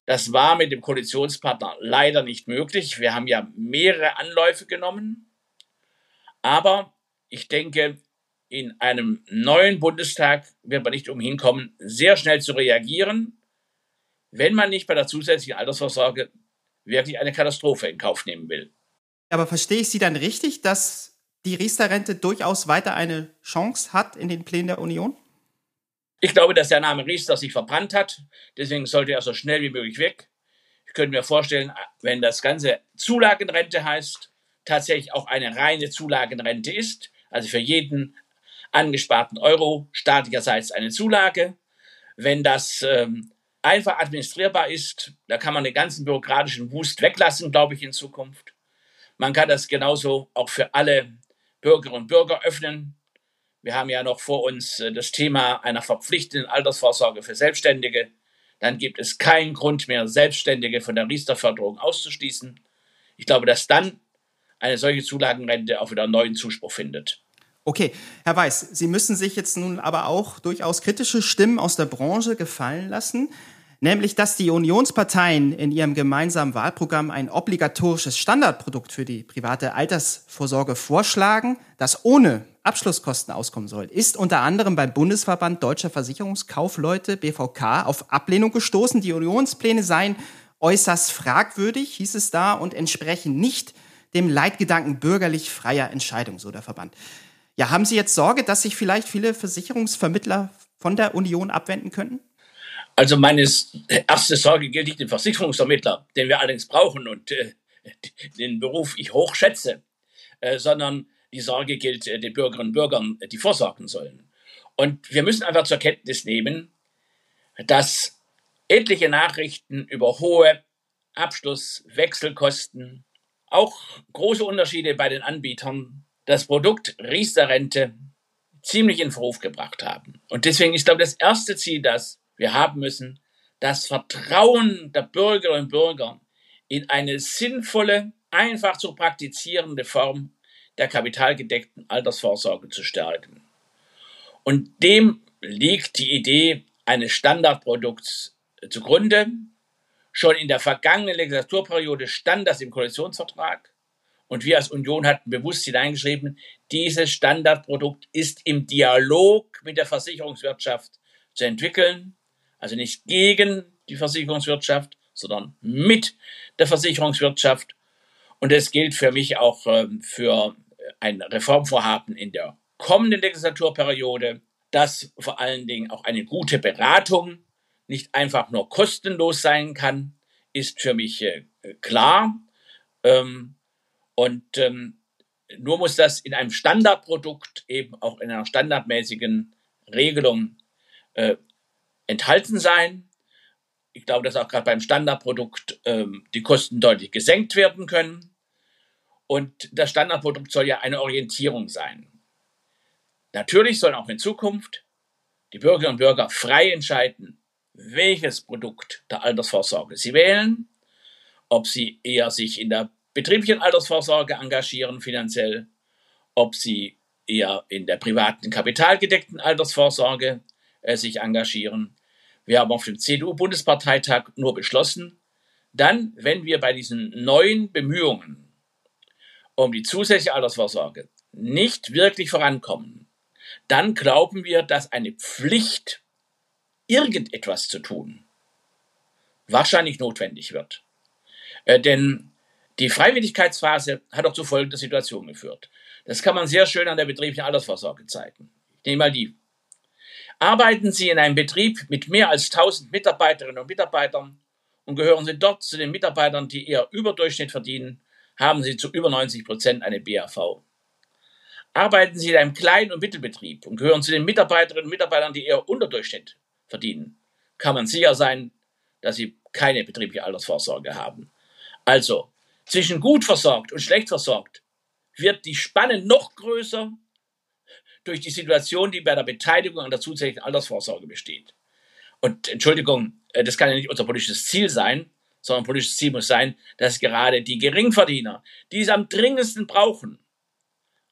Das war mit dem Koalitionspartner leider nicht möglich. Wir haben ja mehrere Anläufe genommen. Aber ich denke, in einem neuen Bundestag wird man nicht umhin kommen, sehr schnell zu reagieren, wenn man nicht bei der zusätzlichen Altersvorsorge wirklich eine Katastrophe in Kauf nehmen will. Aber verstehe ich Sie dann richtig, dass die Riester-Rente durchaus weiter eine Chance hat in den Plänen der Union? Ich glaube, dass der Name Riester sich verbrannt hat. Deswegen sollte er so schnell wie möglich weg. Ich könnte mir vorstellen, wenn das Ganze Zulagenrente heißt, tatsächlich auch eine reine Zulagenrente ist, also für jeden angesparten Euro staatlicherseits eine Zulage. Wenn das ähm, einfach administrierbar ist, da kann man den ganzen bürokratischen Wust weglassen, glaube ich, in Zukunft. Man kann das genauso auch für alle Bürgerinnen und Bürger öffnen. Wir haben ja noch vor uns äh, das Thema einer verpflichtenden Altersvorsorge für Selbstständige. Dann gibt es keinen Grund mehr, Selbstständige von der Riester-Förderung auszuschließen. Ich glaube, dass dann eine solche Zulagenrente auch wieder neuen Zuspruch findet. Okay, Herr Weiß, Sie müssen sich jetzt nun aber auch durchaus kritische Stimmen aus der Branche gefallen lassen, nämlich dass die Unionsparteien in ihrem gemeinsamen Wahlprogramm ein obligatorisches Standardprodukt für die private Altersvorsorge vorschlagen, das ohne Abschlusskosten auskommen soll, ist unter anderem beim Bundesverband Deutscher Versicherungskaufleute BVK auf Ablehnung gestoßen. Die Unionspläne seien äußerst fragwürdig, hieß es da, und entsprechen nicht dem Leitgedanken bürgerlich freier Entscheidung, so der Verband. Ja, haben Sie jetzt Sorge, dass sich vielleicht viele Versicherungsvermittler von der Union abwenden könnten? Also meine erste Sorge gilt nicht den Versicherungsvermittler, den wir allerdings brauchen und äh, den Beruf ich hochschätze, äh, sondern die Sorge gilt äh, den Bürgerinnen und Bürgern, die vorsorgen sollen. Und wir müssen einfach zur Kenntnis nehmen, dass etliche Nachrichten über hohe Abschlusswechselkosten, auch große Unterschiede bei den Anbietern das Produkt Riester-Rente ziemlich in Verruf gebracht haben. Und deswegen ist, glaube das erste Ziel, das wir haben müssen, das Vertrauen der Bürgerinnen und Bürger in eine sinnvolle, einfach zu praktizierende Form der kapitalgedeckten Altersvorsorge zu stärken. Und dem liegt die Idee eines Standardprodukts zugrunde. Schon in der vergangenen Legislaturperiode stand das im Koalitionsvertrag. Und wir als Union hatten bewusst hineingeschrieben, dieses Standardprodukt ist im Dialog mit der Versicherungswirtschaft zu entwickeln. Also nicht gegen die Versicherungswirtschaft, sondern mit der Versicherungswirtschaft. Und das gilt für mich auch ähm, für ein Reformvorhaben in der kommenden Legislaturperiode, dass vor allen Dingen auch eine gute Beratung nicht einfach nur kostenlos sein kann, ist für mich äh, klar. Ähm, und ähm, nur muss das in einem Standardprodukt eben auch in einer standardmäßigen Regelung äh, enthalten sein. Ich glaube, dass auch gerade beim Standardprodukt ähm, die Kosten deutlich gesenkt werden können. Und das Standardprodukt soll ja eine Orientierung sein. Natürlich sollen auch in Zukunft die Bürgerinnen und Bürger frei entscheiden, welches Produkt der Altersvorsorge sie wählen, ob sie eher sich in der betrieblichen Altersvorsorge engagieren finanziell, ob sie eher in der privaten kapitalgedeckten Altersvorsorge äh, sich engagieren. Wir haben auf dem CDU-Bundesparteitag nur beschlossen, dann, wenn wir bei diesen neuen Bemühungen um die zusätzliche Altersvorsorge nicht wirklich vorankommen, dann glauben wir, dass eine Pflicht, irgendetwas zu tun, wahrscheinlich notwendig wird. Äh, denn die Freiwilligkeitsphase hat auch zu folgender Situation geführt. Das kann man sehr schön an der betrieblichen Altersvorsorge zeigen. Ich nehme mal die. Arbeiten Sie in einem Betrieb mit mehr als 1000 Mitarbeiterinnen und Mitarbeitern und gehören Sie dort zu den Mitarbeitern, die eher Überdurchschnitt verdienen, haben Sie zu über 90 Prozent eine BAV. Arbeiten Sie in einem kleinen und Mittelbetrieb und gehören zu den Mitarbeiterinnen und Mitarbeitern, die eher Unterdurchschnitt verdienen, kann man sicher sein, dass Sie keine betriebliche Altersvorsorge haben. Also, zwischen gut versorgt und schlecht versorgt wird die Spanne noch größer durch die Situation, die bei der Beteiligung an der zusätzlichen Altersvorsorge besteht. Und Entschuldigung, äh, das kann ja nicht unser politisches Ziel sein, sondern politisches Ziel muss sein, dass gerade die Geringverdiener, die es am dringendsten brauchen,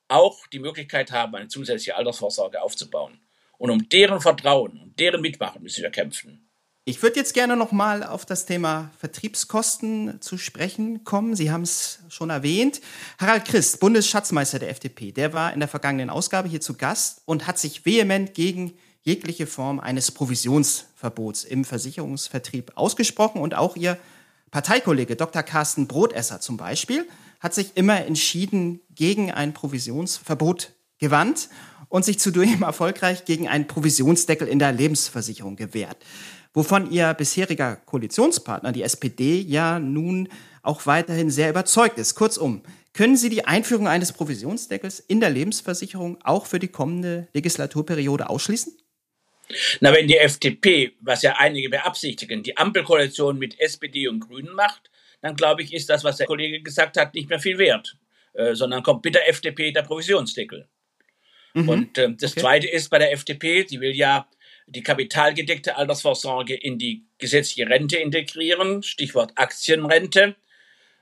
auch die Möglichkeit haben, eine zusätzliche Altersvorsorge aufzubauen. Und um deren Vertrauen und deren Mitmachen müssen wir kämpfen. Ich würde jetzt gerne noch mal auf das Thema Vertriebskosten zu sprechen kommen. Sie haben es schon erwähnt. Harald Christ, Bundesschatzmeister der FDP, der war in der vergangenen Ausgabe hier zu Gast und hat sich vehement gegen jegliche Form eines Provisionsverbots im Versicherungsvertrieb ausgesprochen und auch ihr Parteikollege Dr. Carsten Brotesser zum Beispiel hat sich immer entschieden gegen ein Provisionsverbot gewandt und sich zudem erfolgreich gegen einen Provisionsdeckel in der Lebensversicherung gewehrt, wovon ihr bisheriger Koalitionspartner, die SPD, ja nun auch weiterhin sehr überzeugt ist. Kurzum, können Sie die Einführung eines Provisionsdeckels in der Lebensversicherung auch für die kommende Legislaturperiode ausschließen? Na, wenn die FDP, was ja einige beabsichtigen, die Ampelkoalition mit SPD und Grünen macht, dann glaube ich, ist das, was der Kollege gesagt hat, nicht mehr viel wert, äh, sondern kommt mit der FDP der Provisionsdeckel. Mhm. Und äh, das okay. Zweite ist bei der FDP, die will ja die kapitalgedeckte Altersvorsorge in die gesetzliche Rente integrieren, Stichwort Aktienrente.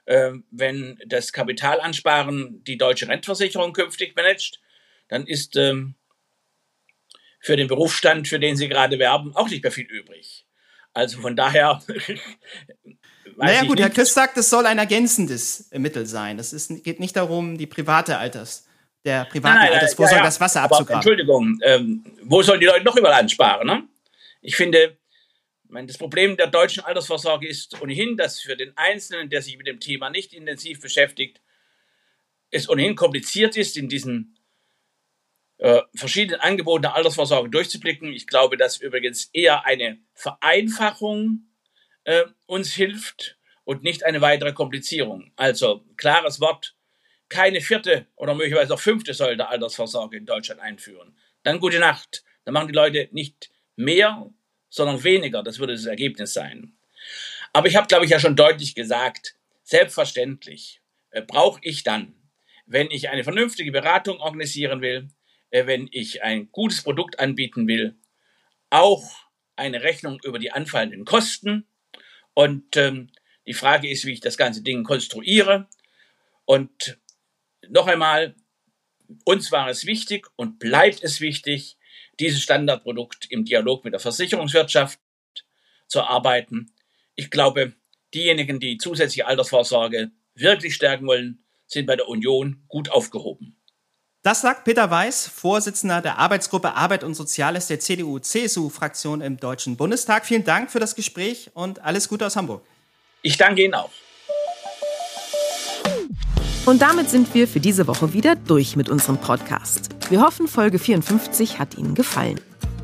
Äh, wenn das Kapitalansparen die deutsche Rentenversicherung künftig managt, dann ist ähm, für den Berufsstand, für den sie gerade werben, auch nicht mehr viel übrig. Also von daher. naja, gut, nicht. Herr Christ sagt, es soll ein ergänzendes Mittel sein. Es ist, geht nicht darum, die private Alters, der privaten nein, nein, Altersvorsorge ja, ja. das Wasser abzugraben. Entschuldigung, ähm, wo sollen die Leute noch überall ansparen? Ne? Ich finde, das Problem der deutschen Altersvorsorge ist ohnehin, dass für den Einzelnen, der sich mit dem Thema nicht intensiv beschäftigt, es ohnehin kompliziert ist, in diesen äh, verschiedenen Angeboten der Altersvorsorge durchzublicken. Ich glaube, dass übrigens eher eine Vereinfachung äh, uns hilft und nicht eine weitere Komplizierung. Also klares Wort, keine vierte oder möglicherweise auch fünfte Säule der Altersvorsorge in Deutschland einführen. Dann gute Nacht. Dann machen die Leute nicht mehr, sondern weniger. Das würde das Ergebnis sein. Aber ich habe, glaube ich, ja schon deutlich gesagt, selbstverständlich äh, brauche ich dann, wenn ich eine vernünftige Beratung organisieren will, wenn ich ein gutes Produkt anbieten will, auch eine Rechnung über die anfallenden Kosten. Und ähm, die Die Frage ist, wie ich das ganze Ding konstruiere. Und noch einmal, uns war es wichtig und bleibt es wichtig, dieses Standardprodukt im Dialog mit der Versicherungswirtschaft zu erarbeiten. Ich glaube, diejenigen, die zusätzliche Altersvorsorge wirklich stärken wollen, sind bei der Union gut aufgehoben. Das sagt Peter Weiß, Vorsitzender der Arbeitsgruppe Arbeit und Soziales der CDU-CSU-Fraktion im Deutschen Bundestag. Vielen Dank für das Gespräch und alles Gute aus Hamburg. Ich danke Ihnen auch. Und damit sind wir für diese Woche wieder durch mit unserem Podcast. Wir hoffen, Folge 54 hat Ihnen gefallen.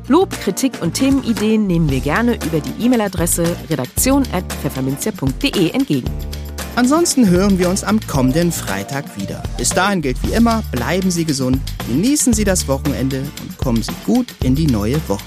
Lob, Kritik und Themenideen nehmen wir gerne über die E-Mail-Adresse redaktion.pfefferminzia.de entgegen. Ansonsten hören wir uns am kommenden Freitag wieder. Bis dahin gilt wie immer, bleiben Sie gesund, genießen Sie das Wochenende und kommen Sie gut in die neue Woche.